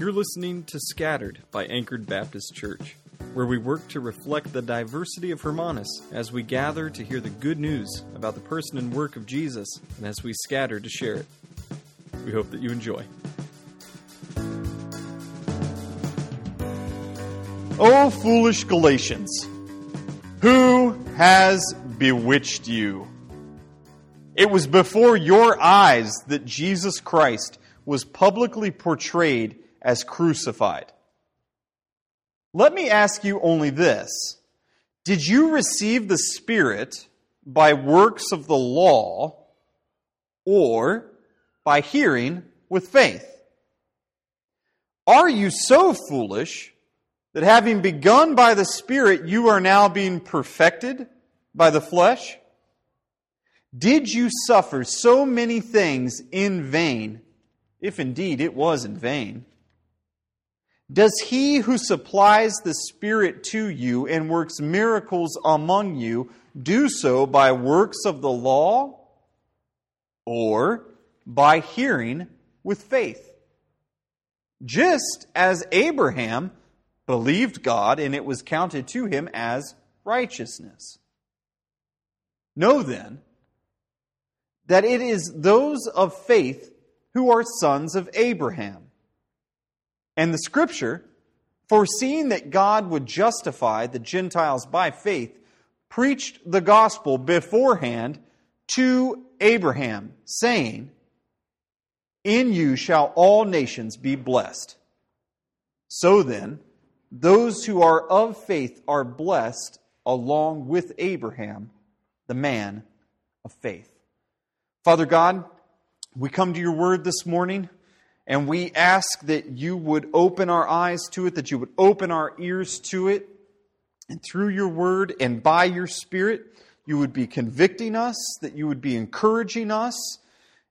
You're listening to Scattered by Anchored Baptist Church, where we work to reflect the diversity of Hermanus as we gather to hear the good news about the person and work of Jesus and as we scatter to share it. We hope that you enjoy. O foolish Galatians, who has bewitched you? It was before your eyes that Jesus Christ was publicly portrayed as crucified. Let me ask you only this Did you receive the Spirit by works of the law or by hearing with faith? Are you so foolish that having begun by the Spirit, you are now being perfected by the flesh? Did you suffer so many things in vain, if indeed it was in vain? Does he who supplies the Spirit to you and works miracles among you do so by works of the law or by hearing with faith? Just as Abraham believed God and it was counted to him as righteousness. Know then that it is those of faith who are sons of Abraham. And the scripture, foreseeing that God would justify the Gentiles by faith, preached the gospel beforehand to Abraham, saying, In you shall all nations be blessed. So then, those who are of faith are blessed along with Abraham, the man of faith. Father God, we come to your word this morning. And we ask that you would open our eyes to it, that you would open our ears to it. And through your word and by your spirit, you would be convicting us, that you would be encouraging us,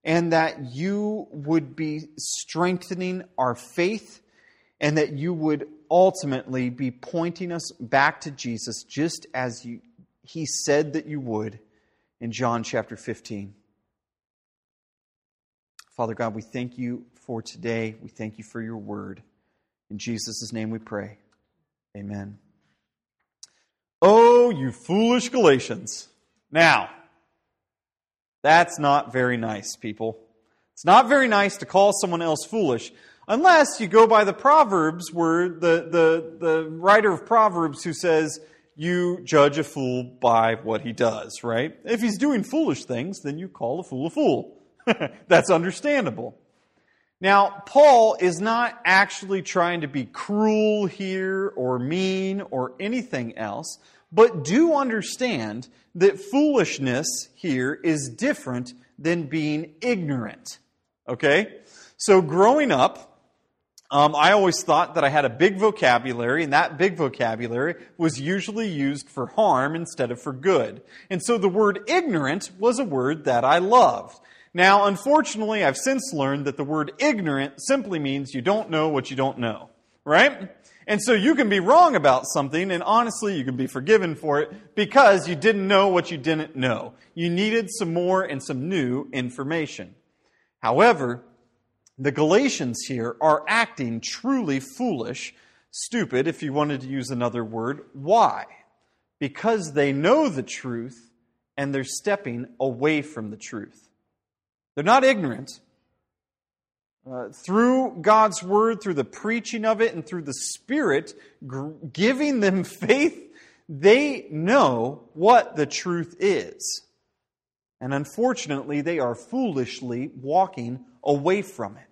and that you would be strengthening our faith, and that you would ultimately be pointing us back to Jesus just as you, he said that you would in John chapter 15. Father God, we thank you for today. We thank you for your word. In Jesus' name we pray. Amen. Oh, you foolish Galatians. Now, that's not very nice, people. It's not very nice to call someone else foolish unless you go by the Proverbs where the, the, the writer of Proverbs who says, you judge a fool by what he does, right? If he's doing foolish things, then you call a fool a fool. That's understandable. Now, Paul is not actually trying to be cruel here or mean or anything else, but do understand that foolishness here is different than being ignorant. Okay? So, growing up, um, I always thought that I had a big vocabulary, and that big vocabulary was usually used for harm instead of for good. And so the word ignorant was a word that I loved. Now, unfortunately, I've since learned that the word ignorant simply means you don't know what you don't know, right? And so you can be wrong about something, and honestly, you can be forgiven for it because you didn't know what you didn't know. You needed some more and some new information. However, the Galatians here are acting truly foolish, stupid, if you wanted to use another word. Why? Because they know the truth and they're stepping away from the truth. They're not ignorant. Uh, through God's word, through the preaching of it, and through the Spirit gr- giving them faith, they know what the truth is. And unfortunately, they are foolishly walking away from it.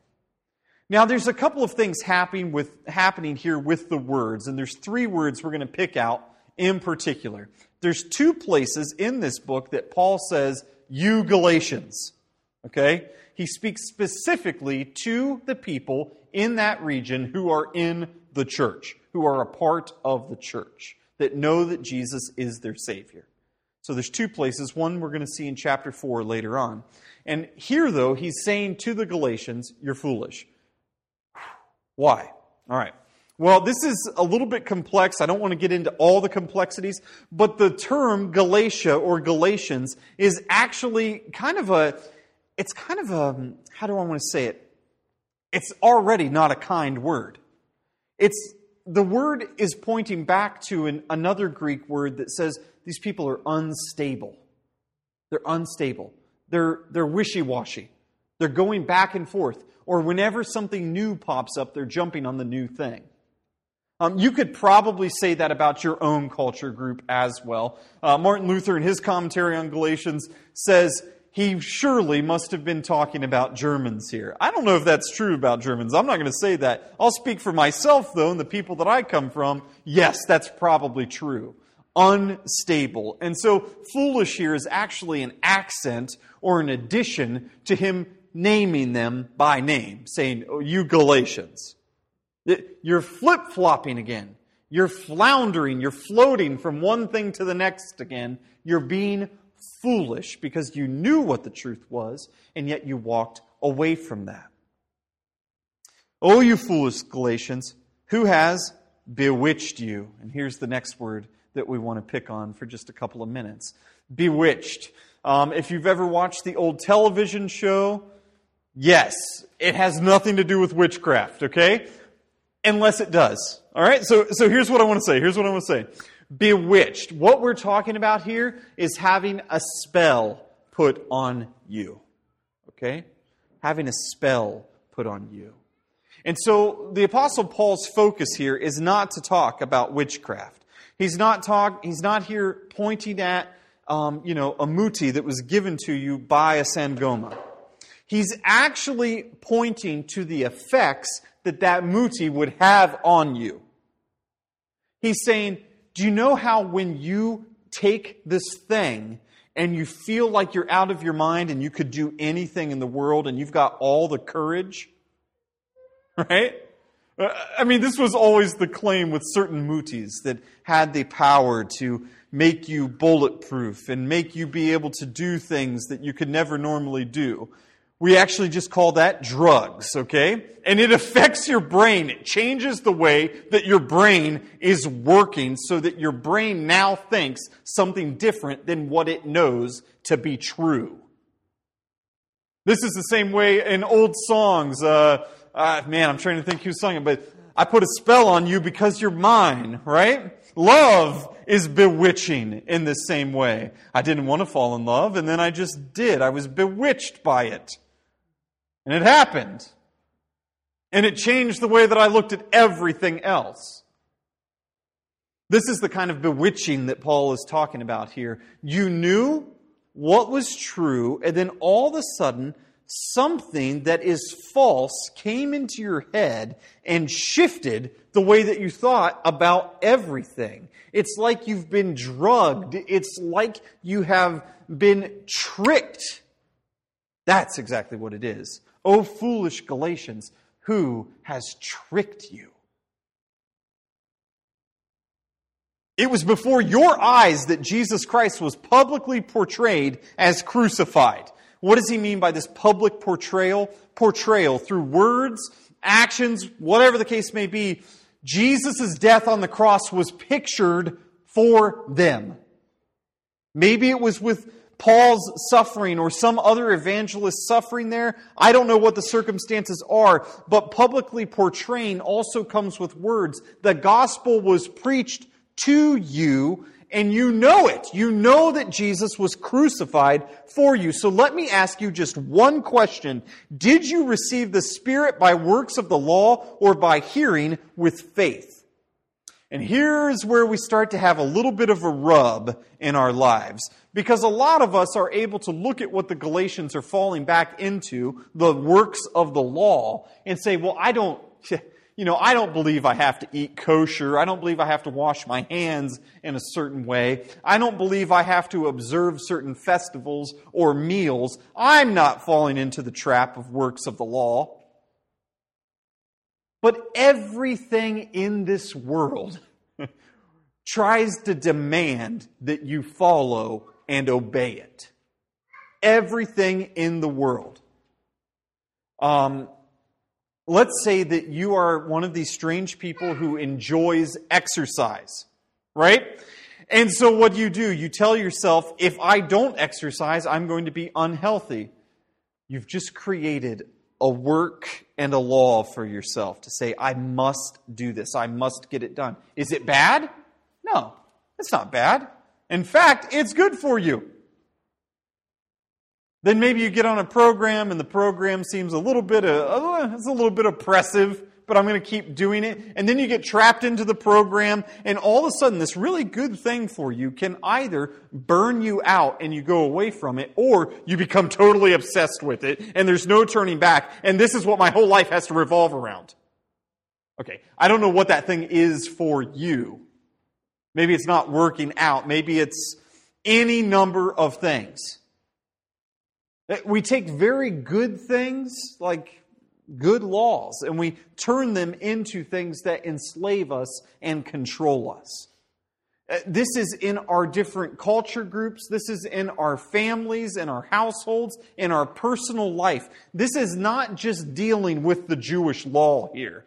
Now, there's a couple of things happening, with, happening here with the words, and there's three words we're going to pick out in particular. There's two places in this book that Paul says, You Galatians. Okay? He speaks specifically to the people in that region who are in the church, who are a part of the church, that know that Jesus is their Savior. So there's two places. One we're going to see in chapter 4 later on. And here, though, he's saying to the Galatians, You're foolish. Why? All right. Well, this is a little bit complex. I don't want to get into all the complexities, but the term Galatia or Galatians is actually kind of a it's kind of a, how do I want to say it? it's already not a kind word. It's the word is pointing back to an, another Greek word that says these people are unstable. They're unstable. They're, they're wishy washy. They're going back and forth. Or whenever something new pops up, they're jumping on the new thing. Um, you could probably say that about your own culture group as well. Uh, Martin Luther, in his commentary on Galatians, says he surely must have been talking about Germans here. I don't know if that's true about Germans. I'm not going to say that. I'll speak for myself, though, and the people that I come from. Yes, that's probably true. Unstable. And so, foolish here is actually an accent or an addition to him naming them by name, saying, oh, You Galatians. You're flip flopping again. You're floundering. You're floating from one thing to the next again. You're being foolish because you knew what the truth was, and yet you walked away from that. Oh, you foolish Galatians, who has bewitched you? And here's the next word that we want to pick on for just a couple of minutes bewitched. Um, if you've ever watched the old television show, yes, it has nothing to do with witchcraft, okay? Unless it does. All right? So, so here's what I want to say. Here's what I want to say bewitched. What we're talking about here is having a spell put on you. Okay? Having a spell put on you. And so the apostle Paul's focus here is not to talk about witchcraft. He's not talk, he's not here pointing at um, you know, a muti that was given to you by a sangoma. He's actually pointing to the effects that that muti would have on you. He's saying, do you know how when you take this thing and you feel like you're out of your mind and you could do anything in the world and you've got all the courage? Right? I mean, this was always the claim with certain mutis that had the power to make you bulletproof and make you be able to do things that you could never normally do. We actually just call that drugs, okay? And it affects your brain. It changes the way that your brain is working so that your brain now thinks something different than what it knows to be true. This is the same way in old songs. Uh, uh, man, I'm trying to think who sung it, but I put a spell on you because you're mine, right? Love is bewitching in the same way. I didn't want to fall in love, and then I just did. I was bewitched by it. And it happened. And it changed the way that I looked at everything else. This is the kind of bewitching that Paul is talking about here. You knew what was true, and then all of a sudden, something that is false came into your head and shifted the way that you thought about everything. It's like you've been drugged. It's like you have been tricked. That's exactly what it is. O foolish Galatians, who has tricked you? It was before your eyes that Jesus Christ was publicly portrayed as crucified. What does he mean by this public portrayal? Portrayal through words, actions, whatever the case may be. Jesus' death on the cross was pictured for them. Maybe it was with Paul's suffering or some other evangelist suffering there. I don't know what the circumstances are, but publicly portraying also comes with words. The gospel was preached to you and you know it. You know that Jesus was crucified for you. So let me ask you just one question. Did you receive the Spirit by works of the law or by hearing with faith? And here's where we start to have a little bit of a rub in our lives. Because a lot of us are able to look at what the Galatians are falling back into, the works of the law, and say, well, I don't, you know, I don't believe I have to eat kosher. I don't believe I have to wash my hands in a certain way. I don't believe I have to observe certain festivals or meals. I'm not falling into the trap of works of the law. But everything in this world tries to demand that you follow and obey it. Everything in the world. Um, let's say that you are one of these strange people who enjoys exercise, right? And so what do you do? You tell yourself, if I don't exercise, I'm going to be unhealthy. You've just created a work and a law for yourself to say, I must do this, I must get it done. Is it bad? No, it's not bad. In fact, it's good for you. Then maybe you get on a program and the program seems a little bit, uh, it's a little bit oppressive but I'm going to keep doing it. And then you get trapped into the program, and all of a sudden, this really good thing for you can either burn you out and you go away from it, or you become totally obsessed with it, and there's no turning back. And this is what my whole life has to revolve around. Okay, I don't know what that thing is for you. Maybe it's not working out. Maybe it's any number of things. Eh, we take very good things like good laws and we turn them into things that enslave us and control us. Uh, this is in our different culture groups. This is in our families, in our households, in our personal life. This is not just dealing with the Jewish law here.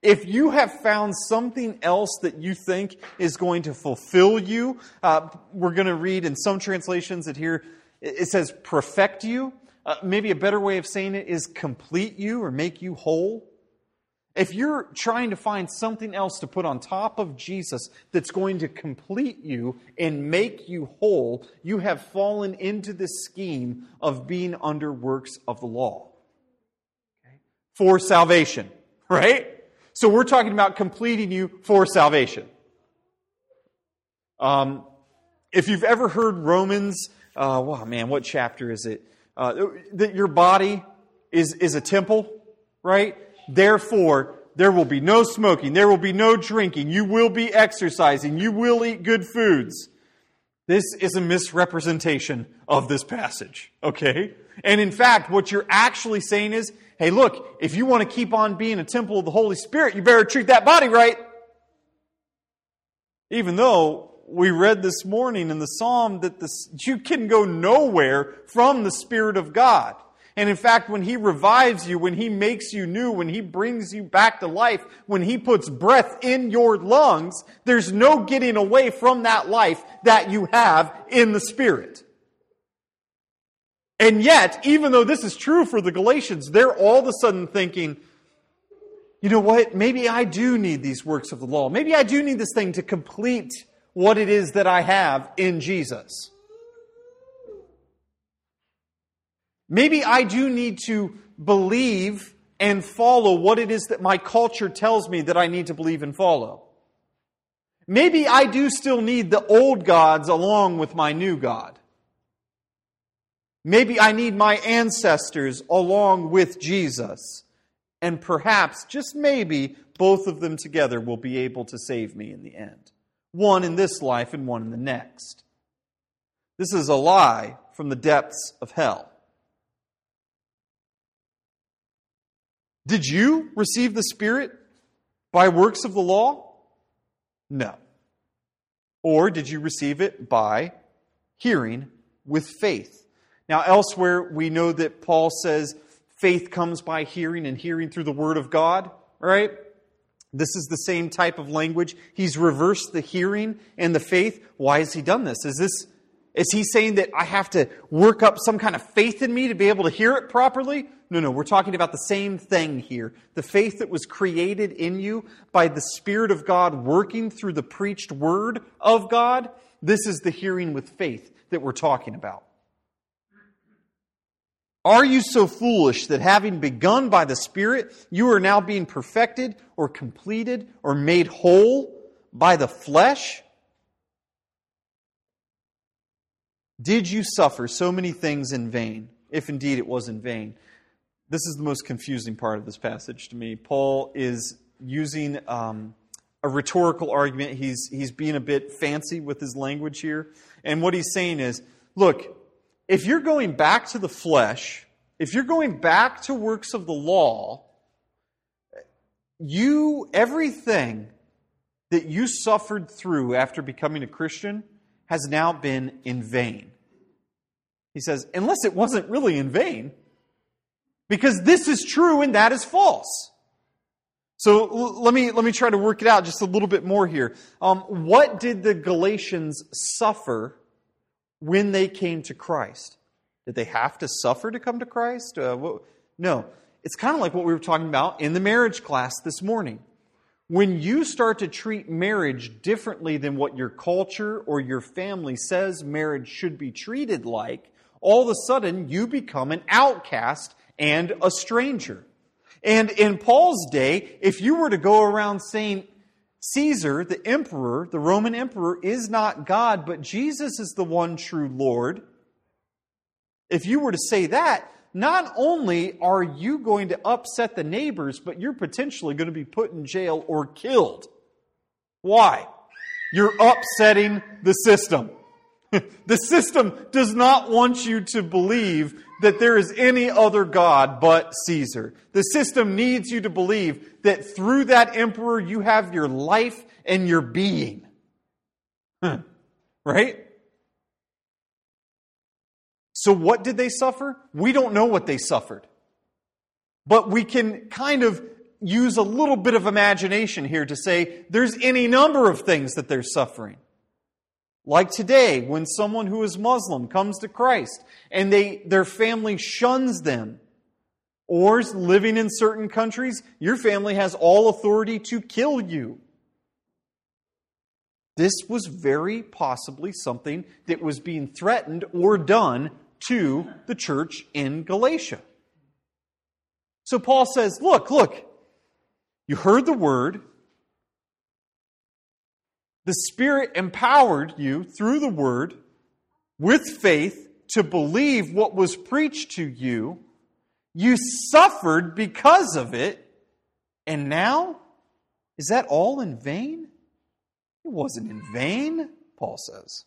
If you have found something else that you think is going to fulfill you, uh, we're going to read in some translations that here it says perfect you. Uh, maybe a better way of saying it is complete you or make you whole. If you're trying to find something else to put on top of Jesus that's going to complete you and make you whole, you have fallen into the scheme of being under works of the law. Okay? For salvation, right? So we're talking about completing you for salvation. Um, if you've ever heard Romans, uh, wow, man, what chapter is it? Uh, that your body is, is a temple, right? Therefore, there will be no smoking, there will be no drinking, you will be exercising, you will eat good foods. This is a misrepresentation of this passage, okay? And in fact, what you're actually saying is, hey, look, if you want to keep on being a temple of the Holy Spirit, you better treat that body right. Even though we read this morning in the psalm that this, you can go nowhere from the Spirit of God. And in fact, when He revives you, when He makes you new, when He brings you back to life, when He puts breath in your lungs, there's no getting away from that life that you have in the Spirit. And yet, even though this is true for the Galatians, they're all of a sudden thinking, you know what? Maybe I do need these works of the law. Maybe I do need this thing to complete what it is that I have in Jesus. Maybe I do need to believe and follow what it is that my culture tells me that I need to believe and follow. Maybe I do still need the old gods along with my new God. Maybe I need my ancestors along with Jesus. And perhaps, just maybe, both of them together will be able to save me in the end one in this life and one in the next. This is a lie from the depths of hell. Did you receive the Spirit by works of the law? No. Or did you receive it by hearing with faith? Now, elsewhere, we know that Paul says faith comes by hearing and hearing through the Word of God, right? This is the same type of language. He's reversed the hearing and the faith. Why has he done this? Is this is he saying that I have to work up some kind of faith in me to be able to hear it properly? No, no, we're talking about the same thing here. The faith that was created in you by the Spirit of God working through the preached word of God. This is the hearing with faith that we're talking about. Are you so foolish that having begun by the Spirit, you are now being perfected or completed or made whole by the flesh? Did you suffer so many things in vain, if indeed it was in vain? This is the most confusing part of this passage to me. Paul is using um, a rhetorical argument. He's, he's being a bit fancy with his language here. And what he's saying is look, if you're going back to the flesh, if you're going back to works of the law, you, everything that you suffered through after becoming a Christian has now been in vain. He says, unless it wasn't really in vain, because this is true and that is false. So let me, let me try to work it out just a little bit more here. Um, what did the Galatians suffer when they came to Christ? Did they have to suffer to come to Christ? Uh, no. it's kind of like what we were talking about in the marriage class this morning. When you start to treat marriage differently than what your culture or your family says marriage should be treated like, all of a sudden you become an outcast and a stranger. And in Paul's day, if you were to go around saying, Caesar, the emperor, the Roman emperor, is not God, but Jesus is the one true Lord, if you were to say that, not only are you going to upset the neighbors, but you're potentially going to be put in jail or killed. Why? You're upsetting the system. the system does not want you to believe that there is any other God but Caesar. The system needs you to believe that through that emperor you have your life and your being. right? So, what did they suffer? We don't know what they suffered. But we can kind of use a little bit of imagination here to say there's any number of things that they're suffering. Like today, when someone who is Muslim comes to Christ and they, their family shuns them, or living in certain countries, your family has all authority to kill you. This was very possibly something that was being threatened or done to the church in Galatia. So Paul says, Look, look, you heard the word. The Spirit empowered you through the word with faith to believe what was preached to you. You suffered because of it. And now, is that all in vain? It wasn't in vain, Paul says.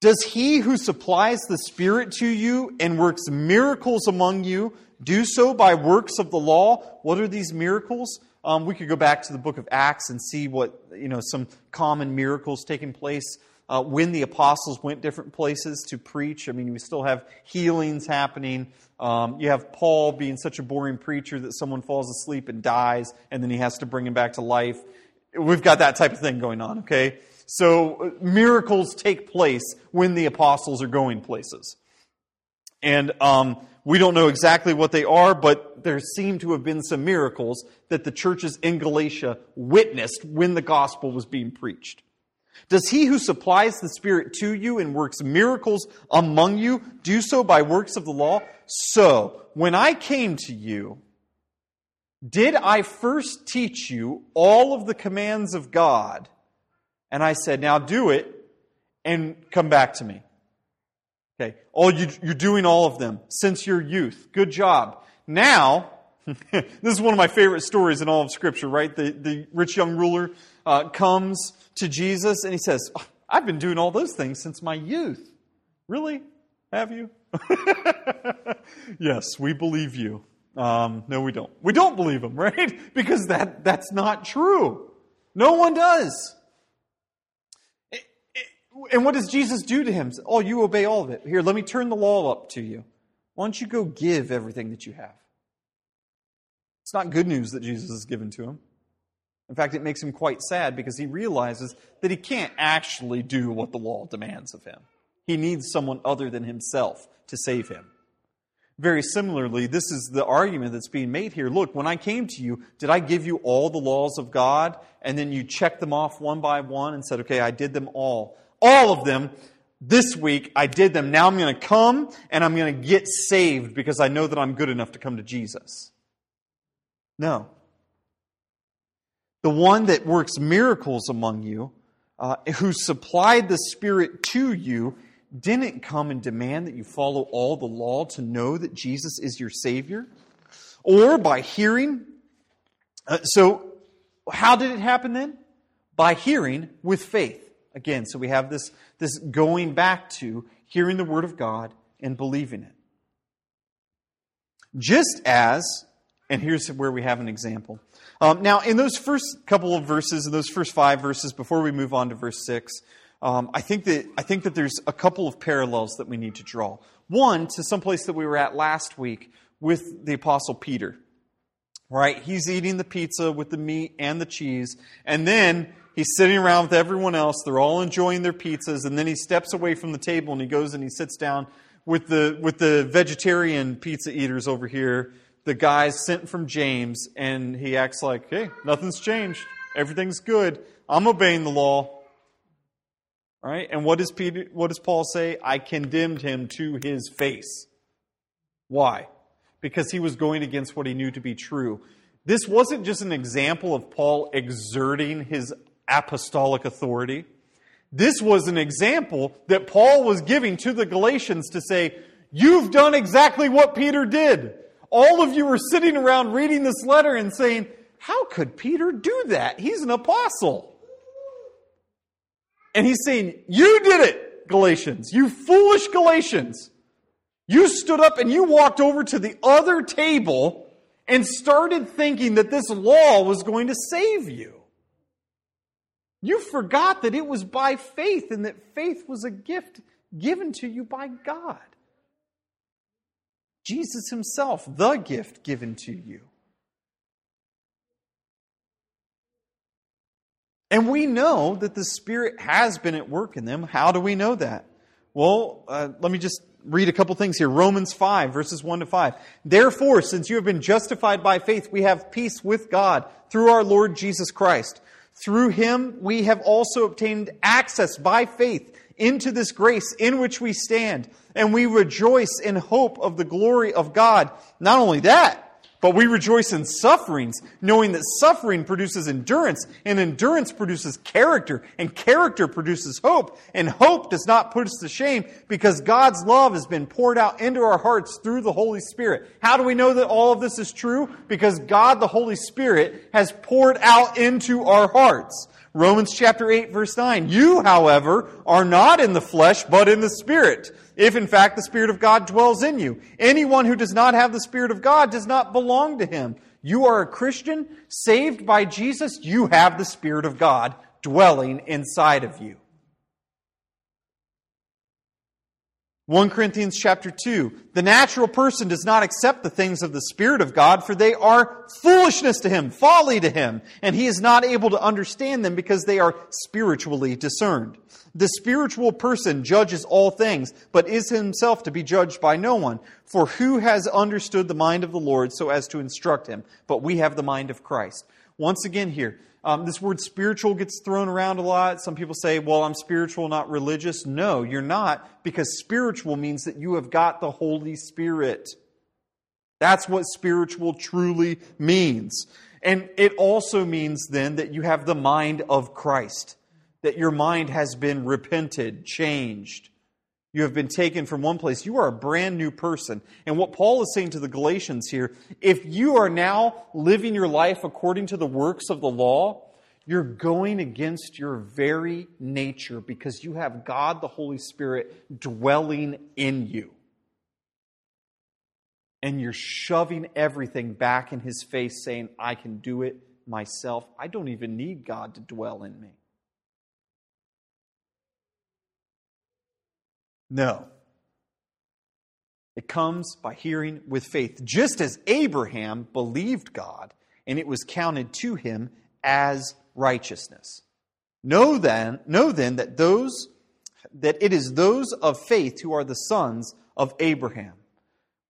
Does he who supplies the Spirit to you and works miracles among you do so by works of the law? What are these miracles? Um, we could go back to the book of Acts and see what, you know, some common miracles taking place uh, when the apostles went different places to preach. I mean, we still have healings happening. Um, you have Paul being such a boring preacher that someone falls asleep and dies, and then he has to bring him back to life. We've got that type of thing going on, okay? So uh, miracles take place when the apostles are going places. And um, we don't know exactly what they are, but there seem to have been some miracles that the churches in Galatia witnessed when the gospel was being preached. Does he who supplies the Spirit to you and works miracles among you do so by works of the law? So, when I came to you, did I first teach you all of the commands of God? And I said, now do it and come back to me. Okay. Oh, you, you're doing all of them since your youth. Good job. Now, this is one of my favorite stories in all of Scripture, right? The, the rich young ruler uh, comes to Jesus and he says, oh, I've been doing all those things since my youth. Really? Have you? yes, we believe you. Um, no, we don't. We don't believe him, right? Because that, that's not true. No one does. And what does Jesus do to him? Oh, you obey all of it. Here, let me turn the law up to you. Why don't you go give everything that you have? It's not good news that Jesus has given to him. In fact, it makes him quite sad because he realizes that he can't actually do what the law demands of him. He needs someone other than himself to save him. Very similarly, this is the argument that's being made here. Look, when I came to you, did I give you all the laws of God? And then you checked them off one by one and said, okay, I did them all all of them. This week, I did them. Now I'm going to come and I'm going to get saved because I know that I'm good enough to come to Jesus. No. The one that works miracles among you, uh, who supplied the Spirit to you, didn't come and demand that you follow all the law to know that Jesus is your Savior, or by hearing. Uh, so, how did it happen then? By hearing with faith. Again, so we have this, this going back to hearing the Word of God and believing it. Just as, and here's where we have an example. Um, now, in those first couple of verses, in those first five verses, before we move on to verse six, um, I think that I think that there's a couple of parallels that we need to draw. One to some place that we were at last week with the Apostle Peter. Right? He's eating the pizza with the meat and the cheese, and then He's sitting around with everyone else. They're all enjoying their pizzas. And then he steps away from the table and he goes and he sits down with the with the vegetarian pizza eaters over here, the guy's sent from James, and he acts like, "Hey, nothing's changed. Everything's good. I'm obeying the law." Right? And what does Peter? What does Paul say? I condemned him to his face. Why? Because he was going against what he knew to be true. This wasn't just an example of Paul exerting his apostolic authority. This was an example that Paul was giving to the Galatians to say, You've done exactly what Peter did. All of you were sitting around reading this letter and saying, How could Peter do that? He's an apostle. And he's saying, You did it, Galatians. You foolish Galatians. You stood up and you walked over to the other table and started thinking that this law was going to save you. You forgot that it was by faith and that faith was a gift given to you by God. Jesus Himself, the gift given to you. And we know that the Spirit has been at work in them. How do we know that? Well, uh, let me just read a couple things here. Romans 5, verses 1 to 5. Therefore, since you have been justified by faith, we have peace with God through our Lord Jesus Christ. Through him, we have also obtained access by faith into this grace in which we stand, and we rejoice in hope of the glory of God. Not only that, but we rejoice in sufferings, knowing that suffering produces endurance, and endurance produces character, and character produces hope, and hope does not put us to shame because God's love has been poured out into our hearts through the Holy Spirit. How do we know that all of this is true? Because God, the Holy Spirit, has poured out into our hearts. Romans chapter 8 verse 9. You, however, are not in the flesh, but in the Spirit if in fact the Spirit of God dwells in you. Anyone who does not have the Spirit of God does not belong to him. You are a Christian, saved by Jesus, you have the Spirit of God dwelling inside of you. 1 Corinthians chapter 2. The natural person does not accept the things of the Spirit of God, for they are foolishness to him, folly to him, and he is not able to understand them because they are spiritually discerned. The spiritual person judges all things, but is himself to be judged by no one. For who has understood the mind of the Lord so as to instruct him? But we have the mind of Christ. Once again, here, um, this word spiritual gets thrown around a lot. Some people say, well, I'm spiritual, not religious. No, you're not, because spiritual means that you have got the Holy Spirit. That's what spiritual truly means. And it also means then that you have the mind of Christ, that your mind has been repented, changed. You have been taken from one place. You are a brand new person. And what Paul is saying to the Galatians here, if you are now living your life according to the works of the law, you're going against your very nature because you have God the Holy Spirit dwelling in you. And you're shoving everything back in his face, saying, I can do it myself. I don't even need God to dwell in me. No. It comes by hearing with faith, just as Abraham believed God, and it was counted to him as righteousness. Know then, know then that those that it is those of faith who are the sons of Abraham.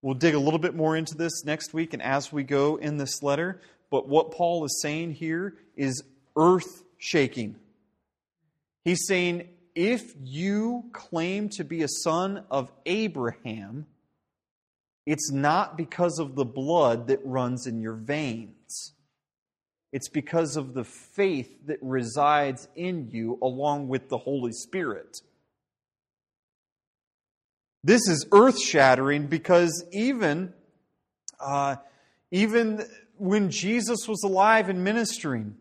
We'll dig a little bit more into this next week and as we go in this letter, but what Paul is saying here is earth shaking. He's saying if you claim to be a son of Abraham, it's not because of the blood that runs in your veins. It's because of the faith that resides in you along with the Holy Spirit. This is earth shattering because even, uh, even when Jesus was alive and ministering,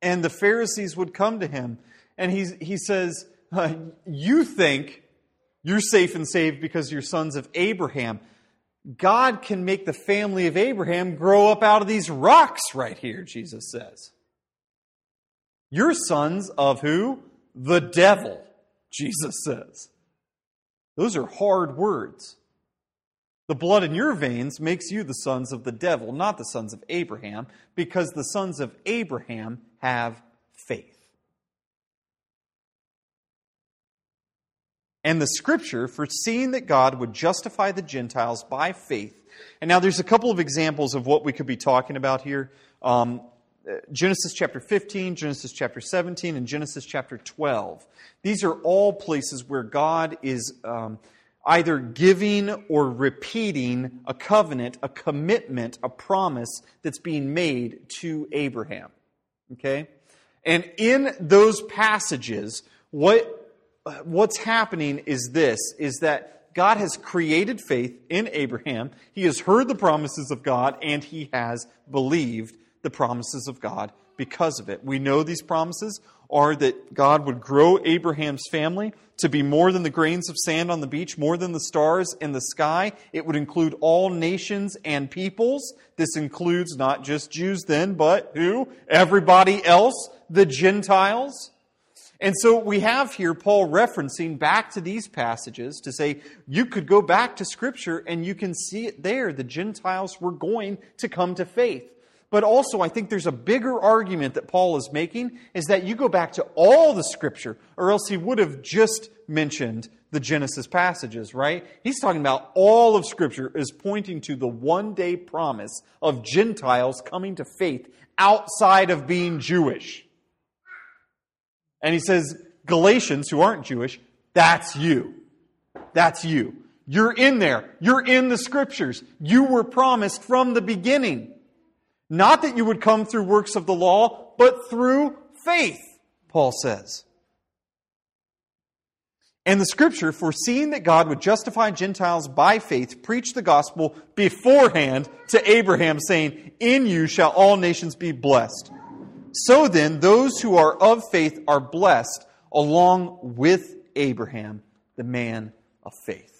and the Pharisees would come to him and he, he says, uh, You think you're safe and saved because you're sons of Abraham. God can make the family of Abraham grow up out of these rocks right here, Jesus says. You're sons of who? The devil, Jesus says. Those are hard words. The blood in your veins makes you the sons of the devil, not the sons of Abraham, because the sons of Abraham have and the scripture foreseeing that God would justify the Gentiles by faith. And now there's a couple of examples of what we could be talking about here. Um, Genesis chapter 15, Genesis chapter 17, and Genesis chapter 12. These are all places where God is um, either giving or repeating a covenant, a commitment, a promise that's being made to Abraham. Okay? And in those passages, what, what's happening is this, is that God has created faith in Abraham. He has heard the promises of God and he has believed the promises of God because of it. We know these promises are that God would grow Abraham's family to be more than the grains of sand on the beach, more than the stars in the sky. It would include all nations and peoples. This includes not just Jews then, but who? Everybody else, the Gentiles. And so we have here Paul referencing back to these passages to say you could go back to Scripture and you can see it there. The Gentiles were going to come to faith. But also, I think there's a bigger argument that Paul is making is that you go back to all the scripture, or else he would have just mentioned the Genesis passages, right? He's talking about all of scripture is pointing to the one day promise of Gentiles coming to faith outside of being Jewish. And he says, Galatians, who aren't Jewish, that's you. That's you. You're in there. You're in the scriptures. You were promised from the beginning. Not that you would come through works of the law, but through faith, Paul says. And the scripture, foreseeing that God would justify Gentiles by faith, preached the gospel beforehand to Abraham, saying, In you shall all nations be blessed. So then, those who are of faith are blessed along with Abraham, the man of faith.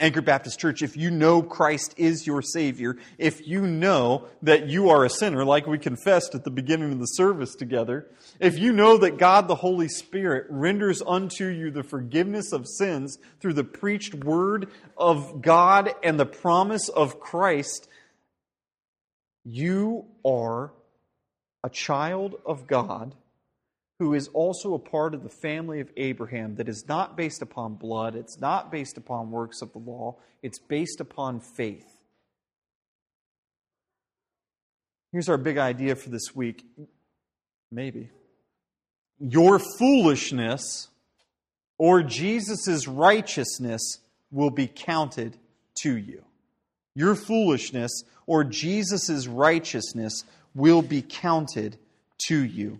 Anchor Baptist Church, if you know Christ is your Savior, if you know that you are a sinner, like we confessed at the beginning of the service together, if you know that God the Holy Spirit renders unto you the forgiveness of sins through the preached word of God and the promise of Christ, you are a child of God who is also a part of the family of Abraham that is not based upon blood, it's not based upon works of the law, it's based upon faith. Here's our big idea for this week. Maybe. Your foolishness or Jesus' righteousness will be counted to you. Your foolishness or Jesus' righteousness will be counted to you.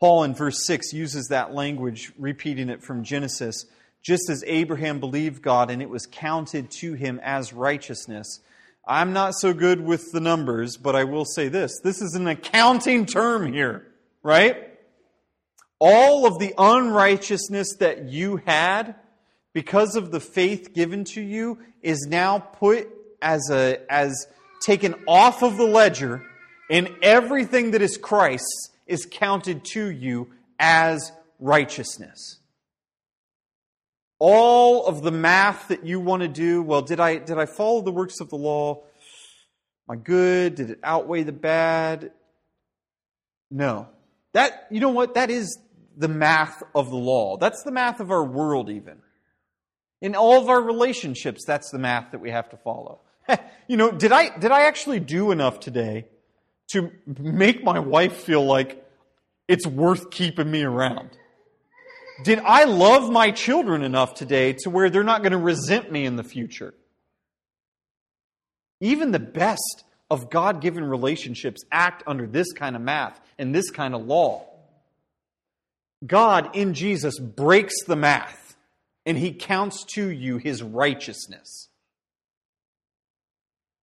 Paul in verse 6 uses that language, repeating it from Genesis. Just as Abraham believed God and it was counted to him as righteousness. I'm not so good with the numbers, but I will say this. This is an accounting term here, right? All of the unrighteousness that you had because of the faith given to you is now put as a as taken off of the ledger and everything that is Christ's is counted to you as righteousness. All of the math that you want to do, well, did I, did I follow the works of the law? My good? Did it outweigh the bad? No. That, you know what? That is the math of the law. That's the math of our world, even. In all of our relationships, that's the math that we have to follow. you know, did I, did I actually do enough today to make my wife feel like it's worth keeping me around? Did I love my children enough today to where they're not going to resent me in the future? Even the best of God given relationships act under this kind of math and this kind of law. God in Jesus breaks the math and he counts to you his righteousness.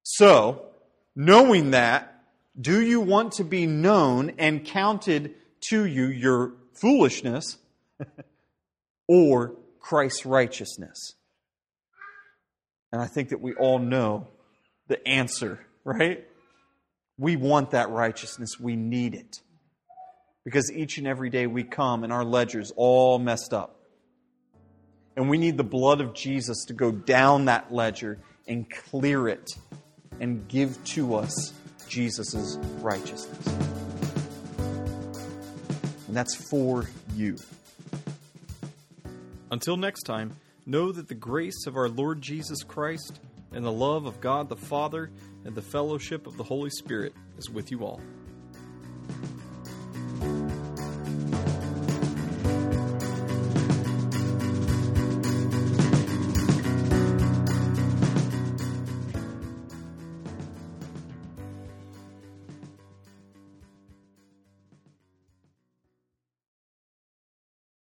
So, knowing that, do you want to be known and counted to you your foolishness or Christ's righteousness? And I think that we all know the answer, right? We want that righteousness. We need it. Because each and every day we come and our ledger's all messed up. And we need the blood of Jesus to go down that ledger and clear it and give to us Jesus' righteousness. And that's for you. Until next time, know that the grace of our Lord Jesus Christ and the love of God the Father and the fellowship of the Holy Spirit is with you all.